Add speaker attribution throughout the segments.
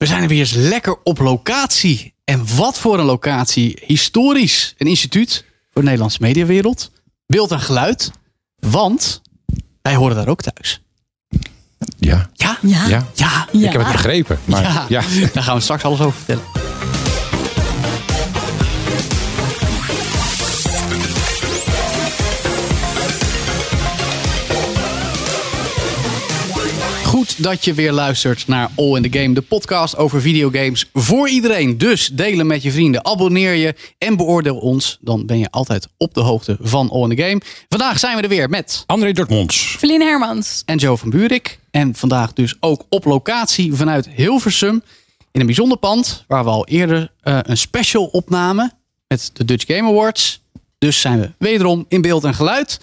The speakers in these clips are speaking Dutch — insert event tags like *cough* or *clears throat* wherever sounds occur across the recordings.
Speaker 1: We zijn er weer eens lekker op locatie. En wat voor een locatie. Historisch. Een instituut voor de Nederlandse mediawereld. Beeld en geluid. Want wij horen daar ook thuis.
Speaker 2: Ja.
Speaker 1: Ja?
Speaker 2: Ja.
Speaker 1: Ja.
Speaker 2: Ik heb het begrepen. Maar
Speaker 1: ja.
Speaker 2: ja.
Speaker 1: Daar gaan we straks alles over vertellen. Dat je weer luistert naar All in the Game, de podcast over videogames voor iedereen. Dus delen met je vrienden, abonneer je en beoordeel ons. Dan ben je altijd op de hoogte van All in the Game. Vandaag zijn we er weer met
Speaker 2: André Dortmonds.
Speaker 3: Feline Hermans.
Speaker 1: en Joe van Buurik. En vandaag dus ook op locatie vanuit Hilversum. In een bijzonder pand waar we al eerder eh, een special opnamen met de Dutch Game Awards. Dus zijn we wederom in beeld en geluid.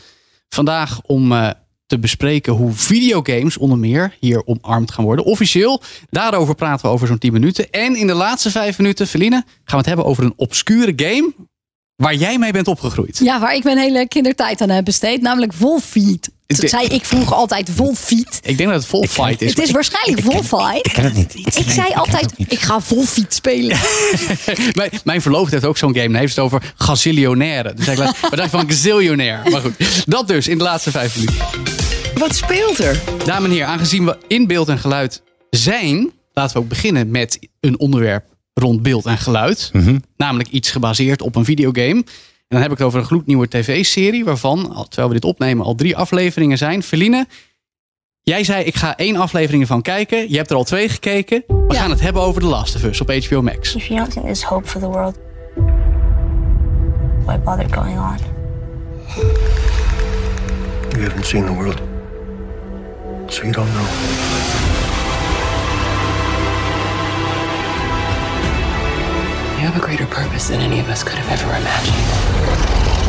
Speaker 1: Vandaag om eh, te bespreken hoe videogames onder meer hier omarmd gaan worden. Officieel. Daarover praten we over zo'n 10 minuten. En in de laatste 5 minuten, Feline, gaan we het hebben over een obscure game waar jij mee bent opgegroeid.
Speaker 3: Ja, waar ik mijn hele kindertijd aan heb besteed, namelijk Volfiet. Dat zei ik vroeger altijd Volfiet.
Speaker 1: Ik denk dat het vol fight is.
Speaker 3: Het is waarschijnlijk Volfight.
Speaker 2: Ik ken het niet.
Speaker 3: Ik zei altijd, ik ga Volfiet spelen. *laughs*
Speaker 1: mijn, mijn verloofde heeft ook zo'n game. Dan heeft het over gazillionaire. Dus ik laat, wat dacht je van gazillionair? Maar goed, dat dus in de laatste vijf minuten.
Speaker 4: Wat speelt er?
Speaker 1: Dames en heren, aangezien we in beeld en geluid zijn... laten we ook beginnen met een onderwerp rond beeld en geluid. Namelijk iets gebaseerd op een videogame. En dan heb ik het over een gloednieuwe tv-serie... waarvan, al- terwijl we dit opnemen, al drie afleveringen zijn. Feline, jij zei ik ga één aflevering ervan kijken. Je hebt er al twee gekeken. We
Speaker 3: Ja.
Speaker 1: gaan het hebben over The Last of Us op HBO Max.
Speaker 5: If you don't think there's hope for the world, why bother going on?
Speaker 6: You haven't seen the world, so you don't know.
Speaker 7: You have a greater purpose than any of us could have ever imagined.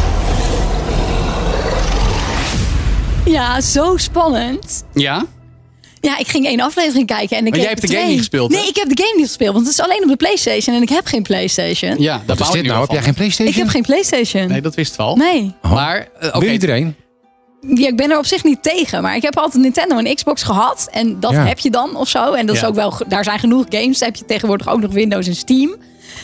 Speaker 3: Ja, zo spannend.
Speaker 1: Ja?
Speaker 3: Ja, ik ging één aflevering kijken en ik
Speaker 1: Maar jij
Speaker 3: heb
Speaker 1: hebt de game niet gespeeld, hè?
Speaker 3: Nee, ik heb de game niet gespeeld, want het is alleen op de PlayStation en ik heb geen PlayStation.
Speaker 1: Ja, dat
Speaker 2: is dit nou? Heb jij geen PlayStation?
Speaker 3: Ik heb geen PlayStation.
Speaker 1: Nee, dat wist wel.
Speaker 3: Nee.
Speaker 1: Maar, eh, oké.
Speaker 2: Wil iedereen?
Speaker 3: Ja, ik ben er op zich niet tegen, maar ik heb altijd Nintendo en Xbox gehad. En dat
Speaker 2: Ja.
Speaker 3: heb je dan of zo. En dat is ook wel, daar zijn genoeg games. Dan heb je tegenwoordig ook nog Windows en Steam.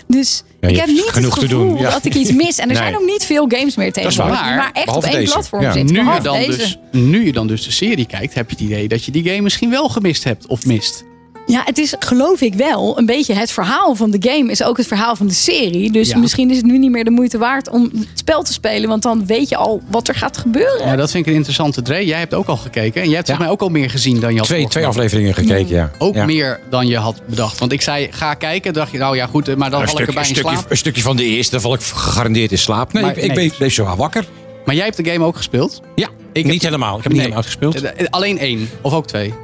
Speaker 3: Dus
Speaker 2: Ja,
Speaker 3: ik heb niet
Speaker 2: genoeg
Speaker 3: het
Speaker 2: te
Speaker 3: gevoel
Speaker 2: doen, ja.
Speaker 3: dat ik iets mis. En er
Speaker 2: Nee.
Speaker 3: zijn ook niet veel games meer tegenwoordig.
Speaker 1: Maar,
Speaker 3: maar echt op één
Speaker 2: deze.
Speaker 3: platform
Speaker 2: Ja.
Speaker 3: zitten.
Speaker 1: nu, je dan
Speaker 3: deze.
Speaker 1: dus, nu je dan dus de serie kijkt, heb je het idee dat je die game misschien wel gemist hebt of mist.
Speaker 3: Ja, het is geloof ik wel een beetje het verhaal van de game is ook het verhaal van de serie. Dus
Speaker 1: Ja.
Speaker 3: misschien is het nu niet meer de moeite waard om het spel te spelen. Want dan weet je al wat er gaat gebeuren.
Speaker 1: Ja, dat vind ik een interessante Dre. Jij hebt ook al gekeken en jij hebt
Speaker 2: Ja.
Speaker 1: volgens mij ook al meer gezien dan je had
Speaker 2: Twee, twee afleveringen gekeken, ja.
Speaker 1: Ook
Speaker 2: ja.
Speaker 1: meer dan je had bedacht. Want ik zei, ga kijken. dacht je, nou ja, goed, maar dan
Speaker 2: Een,
Speaker 1: val ik erbij
Speaker 2: een,
Speaker 1: in
Speaker 2: stukje,
Speaker 1: slaap.
Speaker 2: een stukje van de eerste, dan val ik gegarandeerd in slaap. Nee,
Speaker 1: Maar
Speaker 2: ik,
Speaker 1: nee.
Speaker 2: bleef, bleef zo wel wakker.
Speaker 1: Maar jij hebt de game ook gespeeld?
Speaker 2: Ja,
Speaker 1: Ik
Speaker 2: niet
Speaker 1: heb-
Speaker 2: helemaal. Ik heb niet
Speaker 1: Nee.
Speaker 2: helemaal uitgespeeld.
Speaker 1: Eh, Alleen één of ook twee?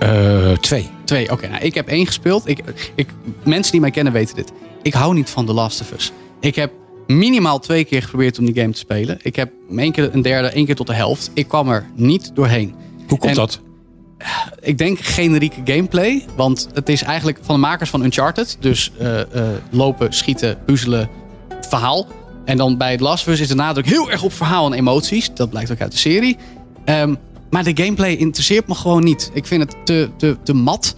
Speaker 2: Eh, twee.
Speaker 1: Twee, oké. nou, ik heb één gespeeld. Ik, ik, mensen die mij kennen weten dit. Ik hou niet van The Last of Us. Ik heb minimaal twee keer geprobeerd om die game te spelen. Ik heb één keer een derde, één keer tot de helft. Ik kwam er niet doorheen.
Speaker 2: Hoe komt
Speaker 1: En-
Speaker 2: dat?
Speaker 1: Ik denk generieke gameplay. Want het is eigenlijk van de makers van Uncharted. Dus eh, eh, lopen, schieten, puzzelen, verhaal. En dan bij The Last of Us is de nadruk heel erg op verhaal en emoties. Dat blijkt ook uit de serie. Ehm, maar de gameplay interesseert me gewoon niet. Ik vind het te, te, te mat.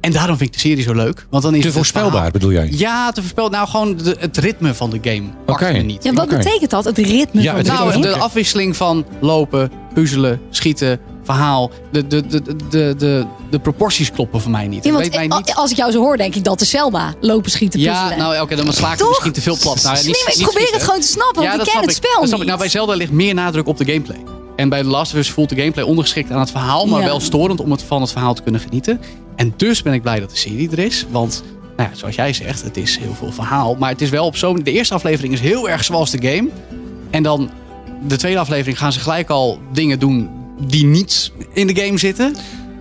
Speaker 1: En daarom vind ik de serie zo leuk. Want dan is
Speaker 2: Te voorspelbaar,
Speaker 1: verhaal-
Speaker 2: bedoel jij?
Speaker 1: Ja, te voorspelbaar. Nou, gewoon de- het ritme van de game pakt me niet.
Speaker 3: Ja, wat betekent dat? Het ritme
Speaker 2: Ja,
Speaker 3: van de?
Speaker 1: Nou, de afwisseling van lopen, puzzelen, schieten, verhaal. De, de, de, de, de, de, de proporties kloppen voor mij niet.
Speaker 3: Ja,
Speaker 1: Ik weet mij niet.
Speaker 3: als ik jou zo hoor, denk ik dat is Selma. Lopen, schieten, puzzelen.
Speaker 1: Ja, nou oké, dan sla ik misschien te veel plat. Nou, ja, niet,
Speaker 3: Nee, maar ik probeer het gewoon te snappen, want ik
Speaker 1: dat
Speaker 3: ken
Speaker 1: snap
Speaker 3: het spel
Speaker 1: dat snap ik.
Speaker 3: niet.
Speaker 1: Nou, bij Zelda ligt meer nadruk op de gameplay. En bij The Last of Us voelt de gameplay ondergeschikt aan het verhaal, maar
Speaker 3: Ja.
Speaker 1: wel storend om het van het verhaal te kunnen genieten. En dus ben ik blij dat de serie er is, want nou ja, zoals jij zegt, het is heel veel verhaal, maar het is wel op zo'n. De eerste aflevering is heel erg zoals de game, en dan de tweede aflevering gaan ze gelijk al dingen doen die niet in de game zitten.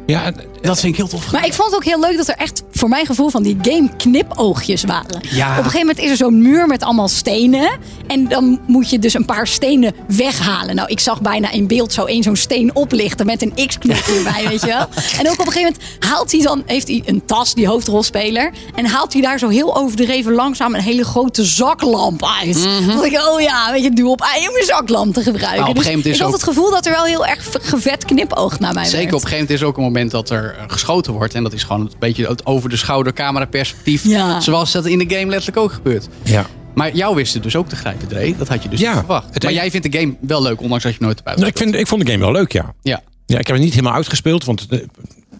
Speaker 2: Ja,
Speaker 1: Dat vind ik heel tof.
Speaker 3: Maar ik vond het ook heel leuk dat er echt voor mijn gevoel van die game knipoogjes waren.
Speaker 1: Ja.
Speaker 3: Op een gegeven moment is er zo'n muur met allemaal stenen. En dan moet je dus een paar stenen weghalen. Nou, ik zag bijna in beeld zo één zo'n steen oplichten met een X-knop *laughs* erbij, weet je wel. En ook op een gegeven moment haalt hij dan, heeft hij een tas, die hoofdrolspeler. En haalt hij daar zo heel overdreven langzaam een hele grote zaklamp uit. Dan dacht ik, oh ja, weet je, duw op ei om zaklamp te gebruiken.
Speaker 1: Maar op een
Speaker 3: Dus
Speaker 1: gegeven moment is
Speaker 3: ik had
Speaker 1: ook-
Speaker 3: het gevoel dat er wel heel erg gevet knipoogt naar mij
Speaker 1: Zeker, op een gegeven moment is ook een moment dat er eh, geschoten wordt. En dat is gewoon een beetje het over de schouder camera perspectief.
Speaker 3: Ja.
Speaker 1: Zoals dat in de game letterlijk ook gebeurt.
Speaker 2: Ja.
Speaker 1: Maar jou wist het dus ook te grijpen, Dre. Dat had je dus
Speaker 2: Ja,
Speaker 1: niet verwacht. maar
Speaker 2: een-
Speaker 1: jij vindt de game wel leuk, ondanks dat je nooit hebt
Speaker 2: Nou, ik, vind, ik vond de game wel leuk, ja.
Speaker 1: Ja.
Speaker 2: Ja, ik heb het niet helemaal uitgespeeld. Want eh,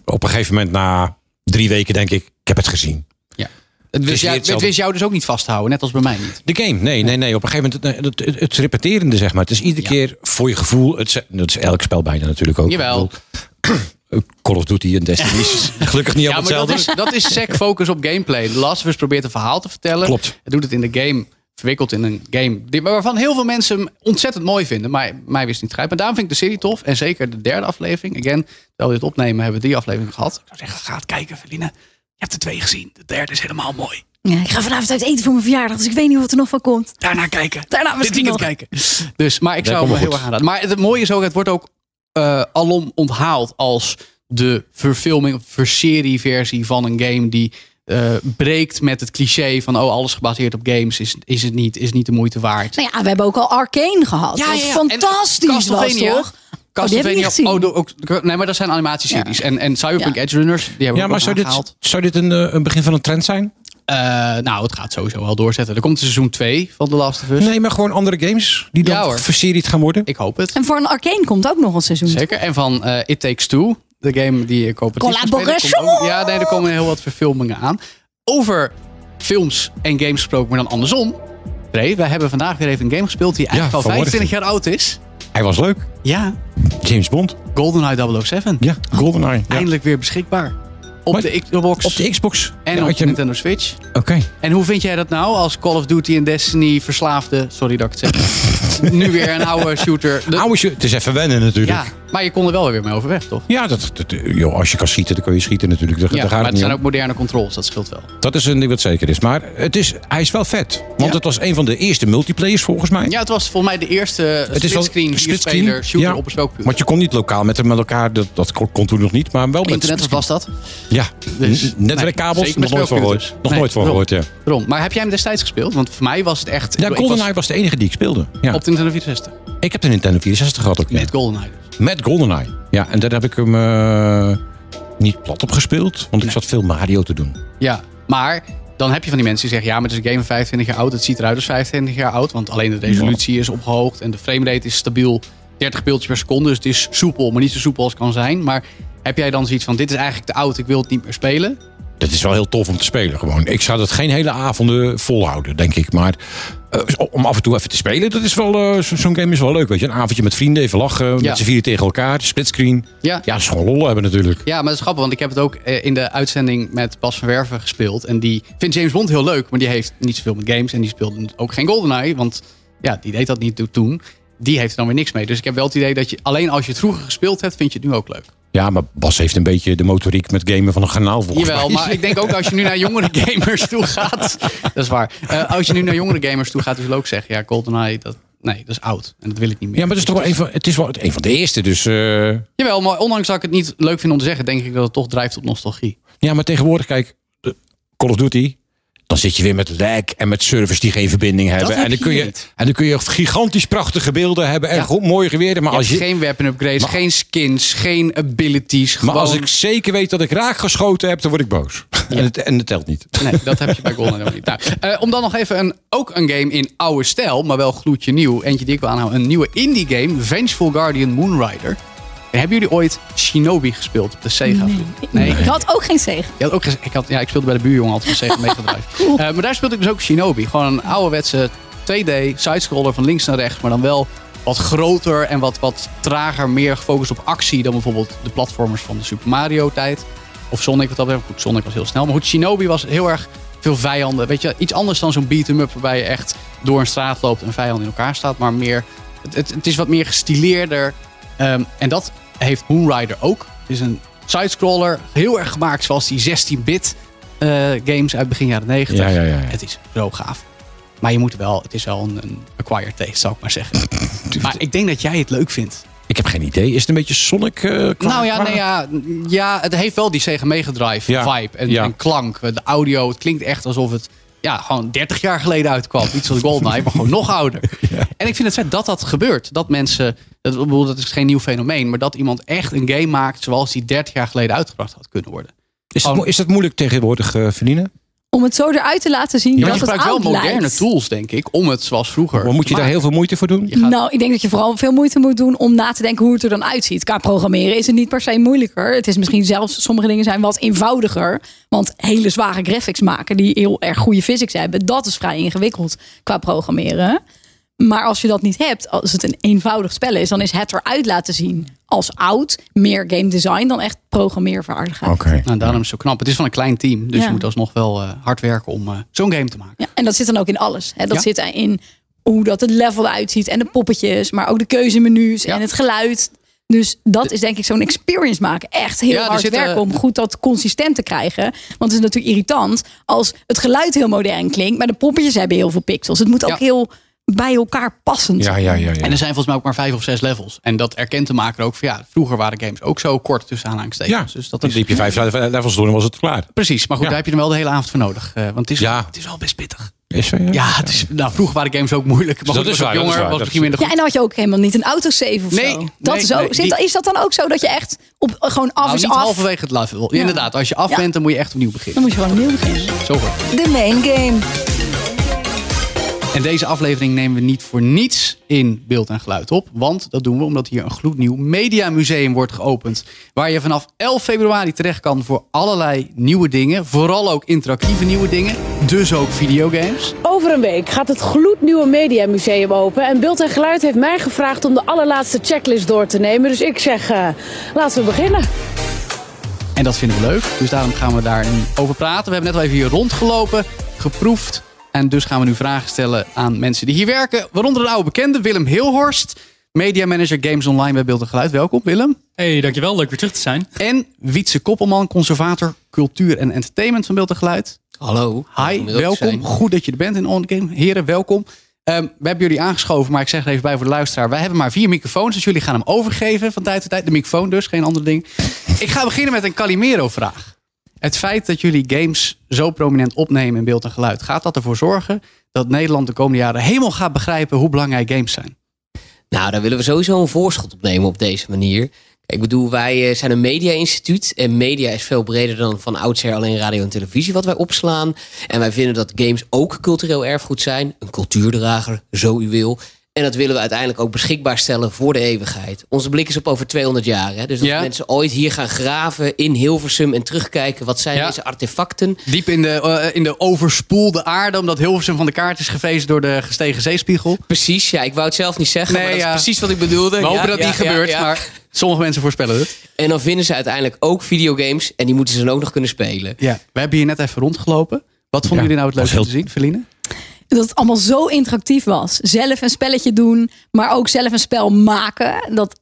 Speaker 2: op een gegeven moment na drie weken denk ik, ik heb het gezien.
Speaker 1: ja. Het
Speaker 2: is
Speaker 1: wist, jou, het wist jou dus ook niet vasthouden, net als bij mij niet.
Speaker 2: De game, nee, nee, nee. Op een gegeven moment, het, het, het repeterende zeg maar. Het is iedere
Speaker 1: Ja.
Speaker 2: keer voor je gevoel. Het, dat is elk spel bijna natuurlijk ook.
Speaker 1: Jawel.
Speaker 2: Bedoel, Call of Duty en Destiny is *laughs* gelukkig niet
Speaker 1: Ja,
Speaker 2: allemaal
Speaker 1: maar dat
Speaker 2: hetzelfde.
Speaker 1: is, dat is sec focus op gameplay. The Last of Us probeert een verhaal te vertellen.
Speaker 2: Klopt.
Speaker 1: Het doet het in de game, verwikkeld in een game die, waarvan heel veel mensen hem ontzettend mooi vinden. Maar mij wist het niet grijpen. Maar daarom vind ik de serie tof. En zeker de derde aflevering. Again, terwijl we dit opnemen, hebben we drie afleveringen gehad. Ik zou zeggen, ga het kijken, Feline. Je hebt de twee gezien. De derde is helemaal mooi.
Speaker 3: Ja, ik ga vanavond uit eten voor mijn verjaardag, dus ik weet niet wat er nog van komt.
Speaker 1: Daarna kijken.
Speaker 3: Daarna
Speaker 1: Dit
Speaker 3: misschien nog.
Speaker 1: kijken. Dus, maar ik zou
Speaker 2: wel
Speaker 1: heel erg aanraden. Maar het mooie is ook, het wordt ook eh, alom onthaald als de verfilming of verserieversie van een game die eh, breekt met het cliché van oh alles gebaseerd op games is, is het niet is niet de moeite waard.
Speaker 3: Nou ja, we hebben ook al Arcane gehad. wat fantastisch
Speaker 1: En
Speaker 3: was,
Speaker 1: Castlevania,
Speaker 3: toch? Oh, die heb ik niet gezien.
Speaker 1: oh, de- ook, nee, maar dat zijn animatieseries. En, en Cyberpunk
Speaker 3: Ja.
Speaker 1: Edge Runners, die hebben we
Speaker 2: Ja,
Speaker 1: ook
Speaker 2: maar zou dit, zou dit een, eh, een begin van een trend zijn?
Speaker 1: Eh, nou, het gaat sowieso wel doorzetten. Er komt seizoen 2 van The Last of Us.
Speaker 2: Nee, maar gewoon andere games die dan
Speaker 1: Ja,
Speaker 2: verseried gaan worden?
Speaker 1: Ik hoop het.
Speaker 3: En voor een Arcane komt ook nog een seizoen.
Speaker 1: Zeker. En van eh, It Takes Two, de game die ik hoop
Speaker 3: Collaboration!
Speaker 1: Ja, nee, er komen heel wat verfilmingen aan. Over films en games gesproken, maar dan andersom. Ray, wij hebben vandaag weer even een game gespeeld die eigenlijk al
Speaker 2: vanmorgen.
Speaker 1: 25 jaar oud is.
Speaker 2: Hij was leuk.
Speaker 1: Ja,
Speaker 2: James Bond.
Speaker 1: GoldenEye 007.
Speaker 2: Ja, GoldenEye. Ja.
Speaker 1: Eindelijk weer beschikbaar. Op
Speaker 2: Maar-
Speaker 1: de Xbox
Speaker 2: Op de Xbox.
Speaker 1: en
Speaker 2: Ja,
Speaker 1: op de Nintendo Switch.
Speaker 2: Oké.
Speaker 1: En hoe vind jij dat nou als Call of Duty en Destiny verslaafde... Sorry dat ik het zeg. *laughs* nu weer een oude shooter. De-
Speaker 2: Oude shit. Het is even wennen natuurlijk.
Speaker 1: ja, maar je kon er wel weer mee overweg, toch?
Speaker 2: Ja, dat, dat, joh, als je kan schieten, dan kun je schieten natuurlijk. Daar,
Speaker 1: Ja,
Speaker 2: daar
Speaker 1: maar
Speaker 2: het
Speaker 1: zijn
Speaker 2: om.
Speaker 1: ook moderne controls, dat scheelt wel.
Speaker 2: Dat is een ding wat zeker is. Maar het is, hij is wel vet. Want
Speaker 1: Ja.
Speaker 2: het was een van de eerste multiplayers volgens mij.
Speaker 1: Ja, het was volgens mij de eerste splitscreen vierspeler shooter
Speaker 2: ja.
Speaker 1: op een spelcomputer.
Speaker 2: Want je kon niet lokaal met, met elkaar, dat, dat kon toen nog niet. Maar wel met
Speaker 1: Internet was dat.
Speaker 2: Ja,
Speaker 1: Dus-
Speaker 2: netwerkkabels,
Speaker 1: Nee,
Speaker 2: nog nooit van gehoord. Nog
Speaker 1: Nee,
Speaker 2: nooit van gehoord, ja.
Speaker 1: Daarom. Maar heb jij hem destijds gespeeld? Want voor mij was het echt...
Speaker 2: Ja, GoldenEye was de enige die ik speelde.
Speaker 1: Op de Nintendo 64.
Speaker 2: Ik heb de Nintendo 64 gehad ook.
Speaker 1: Met GoldenEye dus.
Speaker 2: Met GoldenEye. Ja, en daar heb ik hem eh, niet plat op gespeeld. Want ik zat veel Mario te doen.
Speaker 1: Ja, maar dan heb je van die mensen die zeggen... ja, maar het is een game van 25 jaar oud. Het ziet eruit als 25 jaar oud. Want alleen de resolutie is opgehoogd. En de framerate is stabiel 30 beeldjes per seconde. Dus het is soepel, maar niet zo soepel als het kan zijn. Maar heb jij dan zoiets van... dit is eigenlijk te oud, ik wil het niet meer spelen?
Speaker 2: Dat is wel heel tof om te spelen gewoon. Ik zou dat geen hele avonden volhouden, denk ik. Maar eh, om af en toe even te spelen, dat is wel, eh, zo- zo'n game is wel leuk. Weet je, een avondje met vrienden, even lachen,
Speaker 1: Ja.
Speaker 2: met z'n vieren tegen elkaar, splitscreen.
Speaker 1: Ja.
Speaker 2: Ja, dat is gewoon lol hebben natuurlijk.
Speaker 1: Ja, maar dat is grappig, want ik heb het ook eh, in de uitzending met Bas van Werven gespeeld. En die vindt James Bond heel leuk, maar die heeft niet zoveel met games. En die speelde ook geen GoldenEye, want ja, die deed dat niet toen. Die heeft er dan weer niks mee. Dus ik heb wel het idee dat je alleen als je het vroeger gespeeld hebt, vind je het nu ook leuk.
Speaker 2: Ja, maar Bas heeft een beetje de motoriek met gamen van een garnaal volgens
Speaker 1: Jawel,
Speaker 2: mij.
Speaker 1: maar ik denk ook als je nu naar jongere *laughs* gamers toe gaat. Dat is waar. Eh, als je nu naar jongere gamers toe gaat, dus ook zeggen: ja, GoldenEye, dat, nee, dat is oud. En dat wil ik niet meer.
Speaker 2: Ja, maar het is toch wel een van, het is wel een van de eerste. Dus eh,
Speaker 1: Jawel, maar ondanks dat ik het niet leuk vind om te zeggen, denk ik dat het toch drijft op nostalgie.
Speaker 2: ja, maar tegenwoordig, kijk, Call of Duty. Dan zit je weer met lag en met servers die geen verbinding hebben.
Speaker 1: heb
Speaker 2: en, dan kun je,
Speaker 1: niet.
Speaker 2: en dan kun je gigantisch prachtige beelden hebben en
Speaker 1: Ja.
Speaker 2: goed, mooie geweren. Maar
Speaker 1: Je
Speaker 2: als je,
Speaker 1: geen weapon upgrades,
Speaker 2: Maar-
Speaker 1: geen skins, geen abilities.
Speaker 2: Maar als ik zeker weet dat ik raak geschoten heb, dan word ik boos. En, het, en het telt niet.
Speaker 1: Nee, dat heb je bij GoldenEye ook niet. Nou, eh, om dan nog even een, ook een game in oude stijl, maar wel gloedje nieuw. Eentje die ik wil aanhouden. Een nieuwe indie game, Vengeful Guardian Moonrider. Hebben jullie ooit Shinobi gespeeld op de Sega?
Speaker 3: Nee. Ik had ook geen.
Speaker 1: Je had ook, ik, had, ja, ik speelde bij de buurjongen altijd op Sega Mega Drive. *laughs* Eh, maar daar speelde ik dus ook Shinobi. Gewoon een ouderwetse 2D sidescroller van links naar rechts. Maar dan wel wat groter en wat, wat trager. Meer gefocust op actie dan bijvoorbeeld de platformers van de Super Mario tijd. Of Sonic, wat dat betreft. Goed, Sonic was heel snel. Maar goed, Shinobi was heel erg veel vijanden. Weet je, iets anders dan zo'n beat-em-up waarbij je echt door een straat loopt en vijanden in elkaar staat. Maar meer, het, het, het is wat meer gestileerder. Ehm, en dat heeft Moonrider ook. Het is een sidescroller, heel erg gemaakt zoals die 16-bit eh, games uit begin jaren 90.
Speaker 2: Ja, ja.
Speaker 1: Het is zo gaaf. Maar je moet wel, het is wel een, een acquired taste, zou ik maar zeggen. *laughs* maar ik denk dat jij het leuk vindt.
Speaker 2: Ik heb geen idee. Is het een beetje Sonic? qua-
Speaker 1: nou ja, nee, ja, ja, het heeft wel die Sega Mega Drive vibe en, klank. De audio, het klinkt echt alsof het ja, gewoon 30 jaar geleden uitkwam. Iets zoals *laughs* GoldenEye, maar gewoon nog ouder. En ik vind het vet dat dat gebeurt. Dat mensen, dat, bedoel, dat is geen nieuw fenomeen, maar dat iemand echt een game maakt zoals die 30 jaar geleden uitgebracht had kunnen worden.
Speaker 2: Is, het, is dat moeilijk tegenwoordig, eh verdienen?
Speaker 3: Om het zo eruit te laten zien
Speaker 1: Ja,
Speaker 3: dat
Speaker 1: je
Speaker 3: het
Speaker 1: gebruikt wel moderne
Speaker 3: lijkt.
Speaker 1: tools, denk ik, om het zoals vroeger.
Speaker 2: Maar moet je daar heel veel moeite voor doen?
Speaker 1: Gaat-
Speaker 3: Nou, ik denk dat je vooral veel moeite moet doen om na te denken hoe het er dan uitziet. Qua programmeren is het niet per se moeilijker. Het is misschien zelfs, sommige dingen zijn wat eenvoudiger. Want hele zware graphics maken die heel erg goede physics hebben, dat is vrij ingewikkeld qua programmeren. Maar als je dat niet hebt, als het een eenvoudig spel is, dan is het eruit laten zien als oud, meer game design dan echt programmeervaardigheid.
Speaker 2: Oké.
Speaker 1: Nou, daarom is het zo knap. Het is van een klein team, dus
Speaker 3: Ja.
Speaker 1: je moet alsnog wel eh, hard werken om eh, zo'n game te maken.
Speaker 3: Ja, en dat zit dan ook in alles. Hè. Dat
Speaker 1: Ja.
Speaker 3: zit in hoe dat het level eruit ziet en de poppetjes, maar ook de keuzemenu's
Speaker 1: Ja.
Speaker 3: en het geluid. Dus dat is denk ik zo'n experience maken. Echt heel
Speaker 1: Ja,
Speaker 3: hard
Speaker 1: zitten-
Speaker 3: werken om goed dat consistent te krijgen. Want het is natuurlijk irritant als het geluid heel modern klinkt, maar de poppetjes hebben heel veel pixels. Het moet ook
Speaker 1: Ja.
Speaker 3: heel bij elkaar passend.
Speaker 2: Ja, ja, ja. ja.
Speaker 1: En er zijn volgens mij ook maar vijf of zes levels. En dat erkent de maker ook van ja, vroeger waren games ook zo kort tussen aanhalingstekens.
Speaker 2: ja.
Speaker 1: Dus dat
Speaker 2: dan
Speaker 1: is
Speaker 2: liep je vijf levels door en was het klaar.
Speaker 1: precies. Maar goed,
Speaker 2: Ja.
Speaker 1: daar heb je er wel de hele avond voor nodig. Eh, want het is,
Speaker 2: Ja.
Speaker 1: het is wel best pittig.
Speaker 2: Is zo, ja?
Speaker 1: Ja, het is, nou, vroeger waren games ook moeilijk. Maar
Speaker 2: dat
Speaker 1: goed,
Speaker 2: is
Speaker 1: was
Speaker 2: waar, dat is
Speaker 1: jonger,
Speaker 2: waar,
Speaker 1: was
Speaker 2: dat
Speaker 1: misschien minder
Speaker 3: Ja,
Speaker 1: goed.
Speaker 3: en dan had je ook helemaal niet een autosave of
Speaker 1: Nee,
Speaker 3: zo.
Speaker 1: nee,
Speaker 3: Dat is, ook,
Speaker 1: nee,
Speaker 3: zit,
Speaker 1: die-
Speaker 3: is dat dan ook zo dat je echt op gewoon af
Speaker 1: Nou,
Speaker 3: is
Speaker 1: niet
Speaker 3: af?
Speaker 1: halverwege het level.
Speaker 3: Ja.
Speaker 1: Inderdaad, als je af
Speaker 3: Ja.
Speaker 1: bent, dan moet je echt opnieuw
Speaker 3: Dan
Speaker 1: beginnen.
Speaker 3: moet je gewoon opnieuw beginnen.
Speaker 1: Zo goed.
Speaker 4: De main game.
Speaker 1: En deze aflevering nemen we niet voor niets in beeld en geluid op. Want dat doen we omdat hier een gloednieuw mediamuseum wordt geopend. Waar je vanaf 11 februari terecht kan voor allerlei nieuwe dingen. Vooral ook interactieve nieuwe dingen. Dus ook videogames.
Speaker 8: Over een week gaat het gloednieuwe Mediamuseum open. En Beeld en Geluid heeft mij gevraagd om de allerlaatste checklist door te nemen. Dus ik zeg, eh, laten we beginnen.
Speaker 1: En dat vinden we leuk. Dus daarom gaan we daar nu over praten. We hebben net al even hier rondgelopen, geproefd. En dus gaan we nu vragen stellen aan mensen die hier werken. Waaronder een oude bekende, Willem Hilhorst. Media Manager Games Online bij Beeld en Geluid. Welkom Willem.
Speaker 9: Hey, dankjewel. Leuk weer terug te zijn.
Speaker 1: En Wietse Koppelman, conservator cultuur en entertainment van Beeld en Geluid.
Speaker 10: Hallo.
Speaker 1: Hi, welkom. Goed dat je er bent in On Game. Heren, welkom. Ehm, we hebben jullie aangeschoven, maar ik zeg er even bij voor de luisteraar. Wij hebben maar vier microfoons, dus jullie gaan hem overgeven van tijd tot tijd. De microfoon dus, geen andere ding. Ik ga beginnen met een Calimero-vraag. Het feit dat jullie games zo prominent opnemen in beeld en geluid, gaat dat ervoor zorgen dat Nederland de komende jaren helemaal gaat begrijpen hoe belangrijk games zijn?
Speaker 11: Nou, daar willen we sowieso een voorschot op nemen op deze manier. Ik bedoel, wij eh, zijn een media-instituut. En media is veel breder dan van oudsher alleen radio en televisie wat wij opslaan. En wij vinden dat games ook cultureel erfgoed zijn. Een cultuurdrager, zo u wil. En dat willen we uiteindelijk ook beschikbaar stellen voor de eeuwigheid. Onze blik is op over 200 jaar. Hè? Dus dat
Speaker 1: Ja.
Speaker 11: mensen ooit hier gaan graven in Hilversum en terugkijken. Wat zijn
Speaker 1: Ja.
Speaker 11: deze artefacten?
Speaker 1: Diep in de, eh, in de overspoelde aarde, omdat Hilversum van de kaart is gevezen door de gestegen zeespiegel.
Speaker 11: Precies, ja, ik wou het zelf niet zeggen,
Speaker 1: Nee,
Speaker 11: maar dat
Speaker 1: ja.
Speaker 11: is precies wat ik bedoelde.
Speaker 1: We hopen dat
Speaker 11: ja,
Speaker 1: niet
Speaker 11: ja,
Speaker 1: gebeurt,
Speaker 11: ja.
Speaker 1: maar sommige mensen voorspellen het.
Speaker 11: En dan vinden ze uiteindelijk ook videogames. En die moeten ze dan ook nog kunnen spelen.
Speaker 1: Ja, we hebben hier net even rondgelopen. Wat vonden
Speaker 11: Ja,
Speaker 1: jullie nou het leukste te zien, Feline?
Speaker 3: Dat het allemaal zo interactief was. Zelf een spelletje doen, maar ook zelf een spel maken. Dat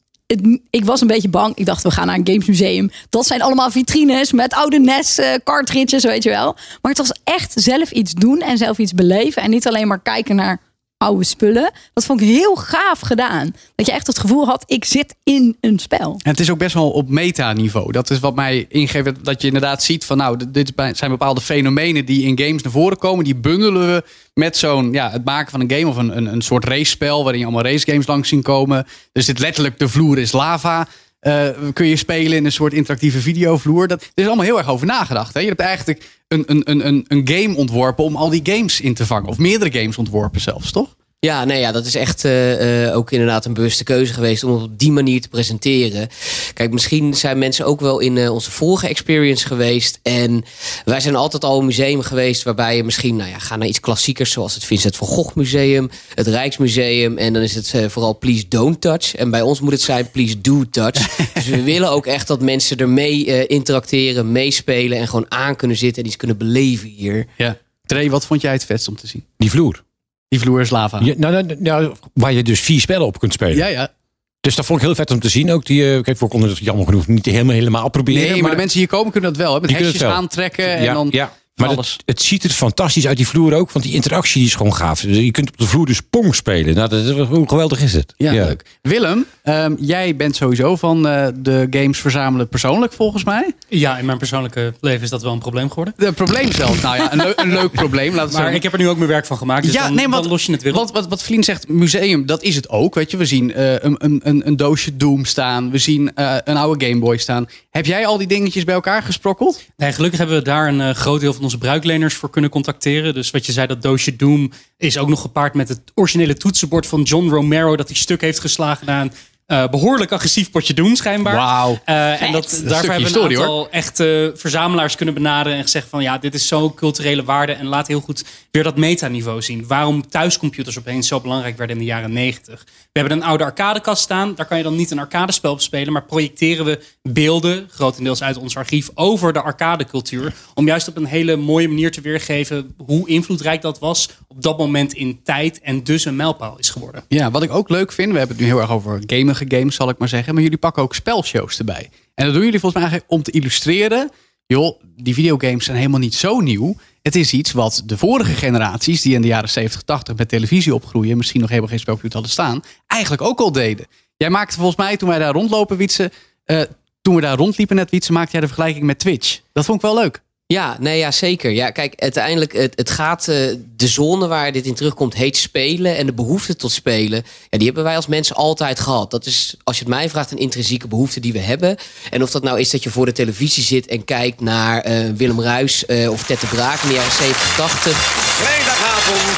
Speaker 3: ik was een beetje bang. Ik dacht, we gaan naar een gamesmuseum. Dat zijn allemaal vitrines met oude NES eh, weet je wel. Maar het was echt zelf iets doen en zelf iets beleven. En niet alleen maar kijken naar oude spullen. Dat vond ik heel gaaf gedaan. Dat je echt het gevoel had, ik zit in een spel.
Speaker 1: En het is ook best wel op metaniveau. Dat is wat mij ingeeft dat je inderdaad ziet van nou, dit zijn bepaalde fenomenen die in games naar voren komen. Die bundelen we met zo'n ja, het maken van een game of een, een, een soort race-spel waarin je allemaal racegames langs zien komen. Dus dit letterlijk de vloer is lava. Eh, kun je spelen in een soort interactieve videovloer. Dat, er is allemaal heel erg over nagedacht. Hè? Je hebt eigenlijk een, een, een, een, een game ontworpen om al die games in te vangen. Of meerdere games ontworpen zelfs, toch?
Speaker 11: Ja, nee, ja, dat is echt eh, eh, ook inderdaad een bewuste keuze geweest om het op die manier te presenteren. Kijk, misschien zijn mensen ook wel in eh, onze vorige experience geweest. En wij zijn altijd al een museum geweest waarbij je misschien, nou ja, ga naar iets klassiekers zoals het Vincent van Gogh Museum, het Rijksmuseum. En dan is het vooral please don't touch. En bij ons moet het zijn please do touch. *laughs* dus we willen ook echt dat mensen ermee interacteren, meespelen en gewoon aan kunnen zitten en iets kunnen beleven hier.
Speaker 1: Ja. Trey, wat vond jij het vetst om te zien?
Speaker 2: Die vloer.
Speaker 1: Die vloer is lava.
Speaker 2: Ja, nou, nou, nou, waar je dus vier spellen op kunt spelen.
Speaker 1: Ja, ja.
Speaker 2: Dus dat vond ik heel vet om te zien. Ook die, eh, kijk, we konden het jammer genoeg niet helemaal, helemaal proberen.
Speaker 1: Nee, maar, de mensen hier komen kunnen dat wel. Hè? Met hesjes aantrekken. En dan
Speaker 2: ja. Maar het, het ziet er fantastisch uit, die vloer ook. Want die interactie die is gewoon gaaf. Dus Je kunt op de vloer dus pong spelen. Nou, dat, is- hoe geweldig is het?
Speaker 1: Ja, leuk. Willem, ehm, jij bent sowieso van eh, de games verzamelen persoonlijk volgens mij.
Speaker 9: Ja, in mijn persoonlijke leven is dat wel een probleem geworden.
Speaker 1: Een probleem zelfs. Nou ja, een, een leuk probleem. Laten we
Speaker 9: Maar
Speaker 1: zeggen.
Speaker 9: ik heb er nu ook mijn werk van gemaakt. Dus
Speaker 1: ja,
Speaker 9: dan,
Speaker 1: nee,
Speaker 9: dan
Speaker 1: wat,
Speaker 9: los je het weer op.
Speaker 1: Wat, wat, wat Vlien zegt, museum, dat is het ook. Weet je, we zien eh, een, een, een, een doosje Doom staan. We zien eh, een oude Game Boy staan. Heb jij al die dingetjes bij elkaar gesprokkeld?
Speaker 9: Nee, gelukkig hebben we daar een groot deel van onze bruikleners voor kunnen contacteren. Dus wat je zei, dat doosje Doom is ook nog gepaard met het originele toetsenbord van John Romero. Dat hij stuk heeft geslagen een eh, behoorlijk agressief potje Doom schijnbaar.
Speaker 1: Wauw.
Speaker 9: Eh, en dat, daarvoor hebben we een aantal echte verzamelaars kunnen benaderen en gezegd van ja, dit is zo'n culturele waarde en laat heel goed weer dat metaniveau zien. Waarom thuiscomputers opeens zo belangrijk werden in de jaren 90. We hebben een oude arcadekast staan, daar kan je dan niet een arcadespel op spelen, maar projecteren we beelden, grotendeels uit ons archief, over de arcadecultuur. Om juist op een hele mooie manier te weergeven hoe invloedrijk dat was op dat moment in tijd en dus een mijlpaal is geworden.
Speaker 1: Ja, wat ik ook leuk vind, we hebben het nu heel erg over games, zal ik maar zeggen. Maar jullie pakken ook spelshows erbij. En dat doen jullie volgens mij eigenlijk om te illustreren. Joh, die videogames zijn helemaal niet zo nieuw. Het is iets wat de vorige generaties, die in de jaren 70, 80 met televisie opgroeien, misschien nog helemaal geen spelcomputer hadden staan, eigenlijk ook al deden. Jij maakte volgens mij, toen wij daar rondlopen, Wietse, eh, toen we daar rondliepen net, Wietse, maakte jij de vergelijking met Twitch. Dat vond ik wel leuk.
Speaker 11: Ja, nee, ja, zeker. Ja, kijk, uiteindelijk, het, het gaat, eh, de zone waar dit in terugkomt, heet spelen. En de behoefte tot spelen, ja, die hebben wij als mensen altijd gehad. Dat is, als je het mij vraagt, een intrinsieke behoefte die we hebben. En of dat nou is dat je voor de televisie zit en kijkt naar eh, Willem Ruis eh, of Ted de Braak in de jaren 70, 80.
Speaker 12: Vrijdagavond,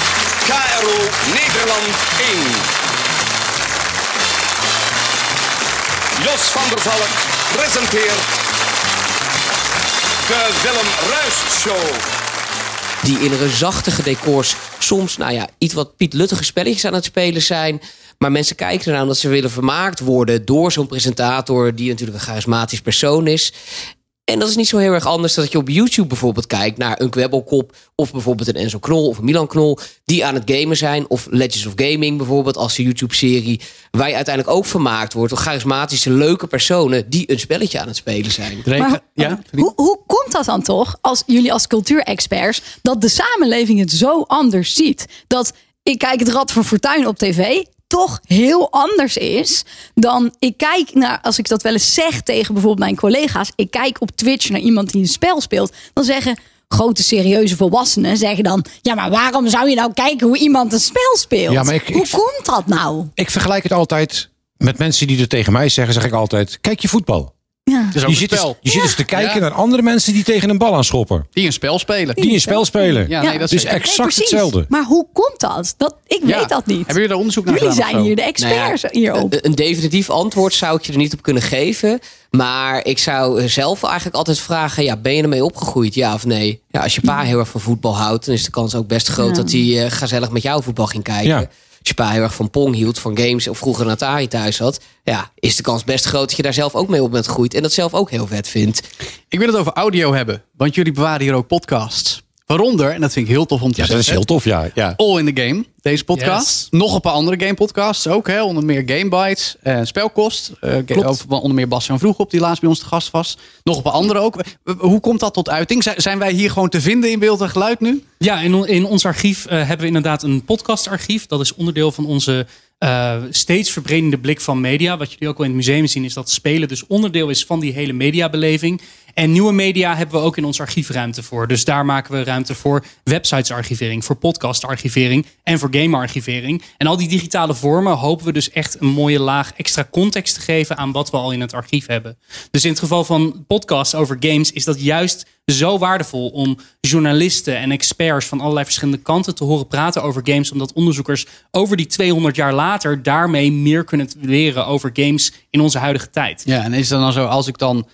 Speaker 12: KRO Nederland 1. Jos van der Valk presenteert de Willem Ruis Show.
Speaker 11: die in reusachtige decors soms, nou ja, iets wat Piet Luttige spelletjes aan het spelen zijn. Maar mensen kijken ernaar omdat ze willen vermaakt worden door zo'n presentator, die natuurlijk een charismatisch persoon is. En dat is niet zo heel erg anders dan dat je op YouTube bijvoorbeeld kijkt naar een kwebbelkop. Of bijvoorbeeld een Enzo Knol of een Milan Knol. Die aan het gamen zijn. Of Legends of Gaming bijvoorbeeld als de YouTube-serie. Waar je uiteindelijk ook vermaakt wordt door charismatische, leuke personen. die een spelletje aan het spelen zijn.
Speaker 3: Maar Hoe, hoe komt dat dan toch, als jullie als cultuurexperts, dat de samenleving het zo anders ziet? Dat ik kijk het Rad van Fortuin op tv toch heel anders is dan ik kijk naar, als ik dat wel eens zeg tegen bijvoorbeeld mijn collega's, ik kijk op Twitch naar iemand die een spel speelt, dan zeggen grote serieuze volwassenen zeggen dan, ja maar waarom zou je nou kijken hoe iemand een spel speelt?
Speaker 2: Ja, maar ik-
Speaker 3: hoe
Speaker 2: ik-
Speaker 3: komt dat nou?
Speaker 2: Ik vergelijk het altijd met mensen die er tegen mij zeggen, zeg ik altijd, kijk je voetbal.
Speaker 3: Ja.
Speaker 1: is ook
Speaker 2: je
Speaker 1: een
Speaker 2: zit, dus, je zit dus te kijken
Speaker 1: Ja.
Speaker 2: naar andere mensen die tegen een bal aan schoppen.
Speaker 1: Die een spel spelen.
Speaker 2: Die een spel spelen.
Speaker 1: Ja, nee, dat is
Speaker 2: dus
Speaker 1: zeker.
Speaker 2: exact
Speaker 3: Nee,
Speaker 2: hetzelfde.
Speaker 3: Maar hoe komt dat? dat ik
Speaker 1: Ja.
Speaker 3: weet dat niet.
Speaker 1: Hebben jullie daar onderzoek naar
Speaker 3: Jullie
Speaker 1: gedaan of
Speaker 3: zijn hier de experts
Speaker 11: Nou ja,
Speaker 3: hierop.
Speaker 11: Een, een definitief antwoord zou ik je er niet op kunnen geven. Maar ik zou zelf eigenlijk altijd vragen: ja, ben je ermee opgegroeid? Ja of nee? Ja, als je pa heel erg van voetbal houdt, dan is de kans ook best groot
Speaker 3: Ja.
Speaker 11: dat hij eh, gezellig met jou voetbal ging kijken.
Speaker 2: Ja.
Speaker 11: Als je pa heel erg van Pong hield, van games of vroeger een Atari thuis had, ja, is de kans best groot dat je daar zelf ook mee op bent gegroeid en dat zelf ook heel vet vindt.
Speaker 1: Ik wil het over audio hebben, want jullie bewaren hier ook podcasts. Waaronder, en dat vind ik heel tof om te
Speaker 2: Ja, dat
Speaker 1: zeggen.
Speaker 2: is heel tof, ja. ja.
Speaker 1: All in the Game, deze podcast. Nog een paar andere game podcasts ook, hè? onder meer Game Bites, eh, Spelkost. eh,
Speaker 2: Klopt.
Speaker 1: onder meer Bas van Vroeg op, die laatst bij ons te gast was. Nog een paar andere ook. Hoe komt dat tot uiting? Zijn- Zijn wij hier gewoon te vinden in beeld en geluid nu?
Speaker 9: Ja, in, in ons archief eh, hebben we inderdaad een podcastarchief. Dat is onderdeel van onze eh, steeds verbredende blik van media. Wat jullie ook wel in het museum zien, is dat spelen dus onderdeel is van die hele mediabeleving. En nieuwe media hebben we ook in ons archief ruimte voor. Dus daar maken we ruimte voor websitesarchivering, voor podcastarchivering en voor gamearchivering. En al die digitale vormen hopen we dus echt een mooie laag extra context te geven aan wat we al in het archief hebben. Dus in het geval van podcasts over games is dat juist zo waardevol om journalisten en experts van allerlei verschillende kanten te horen praten over games. Omdat onderzoekers over die 200 jaar later daarmee meer kunnen leren over games in onze huidige tijd.
Speaker 1: Ja, en is het dan zo als ik dan,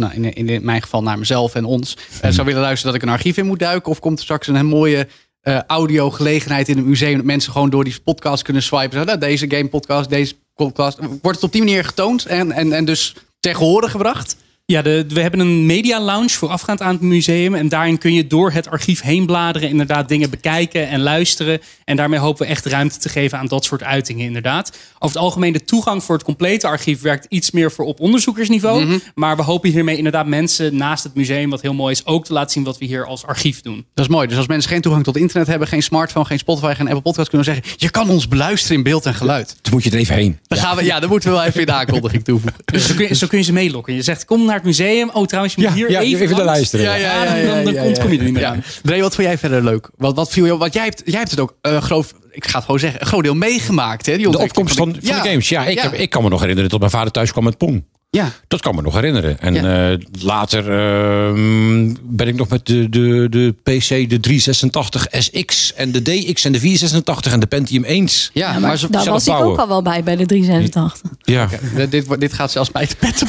Speaker 1: nou, in, in mijn geval naar mezelf en ons, eh, zou willen luisteren dat ik een archief in moet duiken? Of komt er straks een mooie eh audio gelegenheid in het museum dat mensen gewoon door die podcast kunnen swipen? Zo, nou, deze game podcast, deze podcast. Wordt het op die manier getoond en, en, en dus ter gehore gebracht?
Speaker 9: Ja, de, we hebben een media lounge voorafgaand aan het museum. En daarin kun je door het archief heen bladeren. Inderdaad, dingen bekijken en luisteren. En daarmee hopen we echt ruimte te geven aan dat soort uitingen, inderdaad. Over het algemeen, de toegang voor het complete archief werkt iets meer voor op onderzoekersniveau.
Speaker 1: Mhm.
Speaker 9: Maar we hopen hiermee inderdaad mensen naast het museum, wat heel mooi is, ook te laten zien wat we hier als archief doen.
Speaker 1: Dat is mooi. Dus als mensen geen toegang tot internet hebben, geen smartphone, geen Spotify, geen Apple Podcast, kunnen we zeggen: je kan ons beluisteren in beeld en geluid.
Speaker 2: Dan moet je er even heen.
Speaker 1: Dan gaan we, ja, dan moeten we wel even in de aankondiging toevoegen.
Speaker 9: Dus zo kun, je, zo kun je ze meelokken. Je zegt, kom naar het museum. Oh, trouwens, je moet
Speaker 2: Ja,
Speaker 9: hier
Speaker 2: ja,
Speaker 9: even,
Speaker 2: even naar luisteren.
Speaker 1: Ja, ja, ja,
Speaker 9: dan-
Speaker 1: ja,
Speaker 9: dan,
Speaker 1: ja,
Speaker 9: komt- kom je er niet meer aan.
Speaker 1: Dre, wat vond jij verder leuk? Wat, wat viel jou, want jij hebt, jij hebt het ook, eh geloof, ik ga het gewoon zeggen, een groot deel meegemaakt. Hè, die
Speaker 2: De opkomst van, van de games. Ja, ik, Heb, ik kan me nog herinneren dat mijn vader thuis kwam met Pong.
Speaker 1: Ja.
Speaker 2: Dat kan me nog herinneren. En eh, later ehm, ben ik nog met de, de, de PC, de 386 SX en de DX en de 486 en de Pentium 1.
Speaker 1: Ja,
Speaker 3: maar
Speaker 1: ze-
Speaker 3: daar was ik ook al wel bij, bij de 386.
Speaker 2: Ja.
Speaker 1: Dit, dit, dit gaat zelfs mij te petten.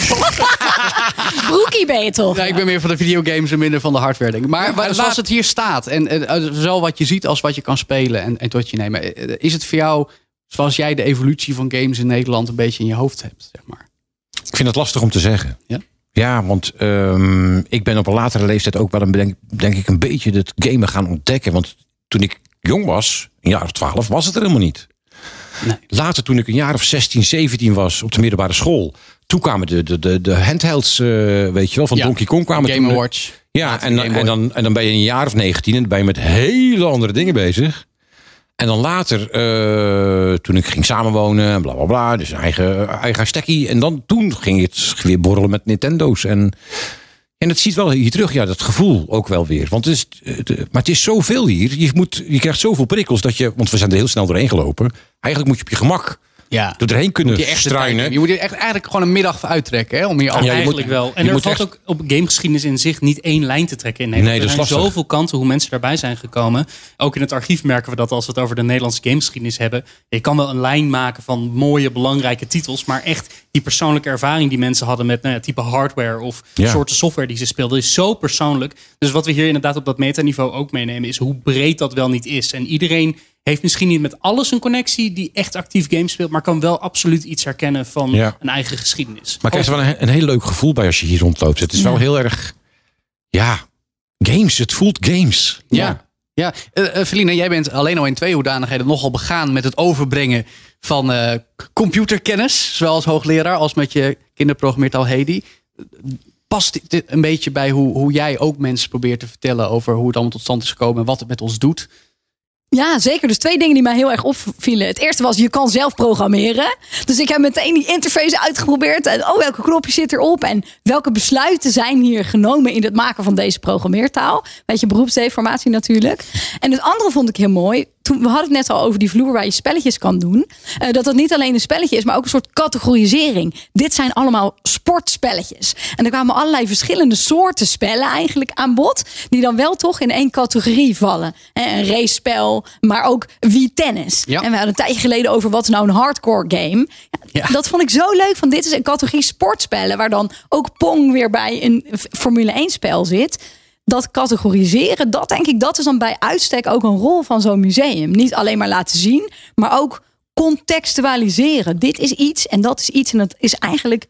Speaker 3: Broekie ben je toch?
Speaker 1: Ja, ik ben meer van de videogames en minder van de hardware. Denk ik. Maar
Speaker 2: maar
Speaker 1: zoals het hier staat, en eh, zowel wat je ziet als wat je kan spelen en, en tot je nemen. eh, Is het voor jou, zoals jij de evolutie van games in Nederland een beetje in je hoofd hebt? Zeg maar.
Speaker 2: Ik vind het lastig om te zeggen.
Speaker 1: Ja?
Speaker 2: Ja, want ehm, ik ben op een latere leeftijd ook wel een, denk, denk ik een beetje het gamen gaan ontdekken. Want toen ik jong was, een jaar of twaalf, was het er helemaal niet. Later, toen ik een jaar of 16, 17 was op de middelbare school, toen kwamen de, de, de, de handhelds, eh, weet je wel, van
Speaker 1: Ja,
Speaker 2: Donkey Kong kwamen
Speaker 1: Game
Speaker 2: toen.
Speaker 1: Watch.
Speaker 2: Ja, en, dan- en, dan, en dan ben je een jaar of 19 en dan ben je met hele andere dingen bezig. En dan later, eh, toen ik ging samenwonen en bla bla bla, dus een eigen, eigen stekkie. En dan toen ging het weer borrelen met Nintendo's. En, en het ziet wel hier terug, ja, dat gevoel ook wel weer. Want het is, maar het is zoveel hier. Je, moet, je krijgt zoveel prikkels dat je, want we zijn er heel snel doorheen gelopen. Eigenlijk moet je op je gemak
Speaker 1: Ja.
Speaker 2: doorheen kunnen
Speaker 1: je
Speaker 2: struinen.
Speaker 1: Je moet er echt eigenlijk gewoon een middag voor uittrekken. Hè, om hier al
Speaker 2: je
Speaker 9: Eigenlijk
Speaker 2: moet-
Speaker 9: wel. En
Speaker 2: je
Speaker 9: er
Speaker 2: moet
Speaker 9: valt
Speaker 2: echt-
Speaker 9: ook op gamegeschiedenis in zich niet één lijn te trekken in Nederland.
Speaker 2: Nee, dat is
Speaker 9: er zijn
Speaker 2: lastig.
Speaker 9: zoveel kanten hoe mensen daarbij zijn gekomen. Ook in het archief merken we dat als we het over de Nederlandse gamegeschiedenis hebben. Je kan wel een lijn maken van mooie, belangrijke titels. Maar echt die persoonlijke ervaring die mensen hadden met nou ja, type hardware of
Speaker 2: Ja.
Speaker 9: soorten software die ze speelden, is zo persoonlijk. Dus wat we hier inderdaad op dat metaniveau ook meenemen, is hoe breed dat wel niet is. En iedereen heeft misschien niet met alles een connectie die echt actief games speelt, maar kan wel absoluut iets herkennen van
Speaker 2: Ja.
Speaker 9: een eigen geschiedenis.
Speaker 2: Maar krijg je er wel een, een heel leuk gevoel bij als je hier rondloopt. Het is wel heel erg, ja, games. Het voelt games.
Speaker 1: Ja. Ja, Feline, jij bent alleen al in twee hoedanigheden nogal begaan met het overbrengen van eh, computerkennis. Zowel als hoogleraar als met je kinderprogrammeertaal Hedi. Past dit een beetje bij hoe, hoe jij ook mensen probeert te vertellen over hoe het allemaal tot stand is gekomen en wat het met ons doet?
Speaker 3: Ja, zeker. Dus twee dingen die mij heel erg opvielen. Het eerste was, je kan zelf programmeren. Dus ik heb meteen die interface uitgeprobeerd. En oh, welke knopje zit erop? En welke besluiten zijn hier genomen in het maken van deze programmeertaal? Beetje beroepsdeformatie natuurlijk. En het andere vond ik heel mooi. Toen, we hadden het net al over die vloer waar je spelletjes kan doen. Eh, dat dat niet alleen een spelletje is, maar ook een soort categorisering. Dit zijn allemaal sportspelletjes. En er kwamen allerlei verschillende soorten spellen eigenlijk aan bod. Die dan wel toch in één categorie vallen. Eh, Een racespel, maar ook wie tennis. En we hadden een tijdje geleden over wat nou een hardcore game. Ja, Dat vond ik zo leuk. Van dit is een categorie sportspellen. Waar dan ook Pong weer bij een Formule 1 spel zit. Dat categoriseren, dat denk ik, dat is dan bij uitstek ook een rol van zo'n museum. Niet alleen maar laten zien, maar ook contextualiseren. Dit is iets en dat is iets en dat is eigenlijk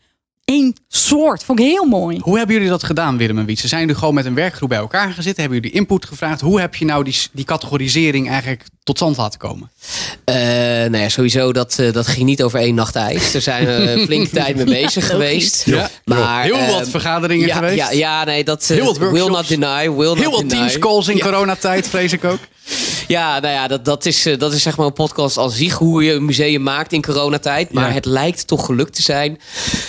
Speaker 3: één soort. Vond ik heel mooi.
Speaker 1: Hoe hebben jullie dat gedaan, Willem en Wietse? Zijn jullie gewoon met een werkgroep bij elkaar gezeten? Hebben jullie input gevraagd? Hoe heb je nou die, die categorisering eigenlijk tot stand laten komen?
Speaker 11: Eh, nou ja, sowieso, dat, eh, dat ging niet over één nacht ijs. Daar zijn we flinke *laughs* tijd mee bezig geweest.
Speaker 1: Ja,
Speaker 11: maar,
Speaker 1: heel wat
Speaker 11: ehm,
Speaker 1: vergaderingen
Speaker 11: ja,
Speaker 1: geweest.
Speaker 11: Ja, ja, nee, dat eh,
Speaker 1: Heel wat
Speaker 11: will not deny. Will
Speaker 1: Heel
Speaker 11: not
Speaker 1: wat
Speaker 11: deny.
Speaker 1: teamscalls in
Speaker 11: Ja.
Speaker 1: coronatijd, vrees ik ook. *laughs*
Speaker 11: Ja, nou ja, dat, dat, is, eh, dat is zeg maar een podcast als zich hoe je een museum maakt in coronatijd. Maar
Speaker 1: Ja.
Speaker 11: het lijkt toch gelukt te zijn.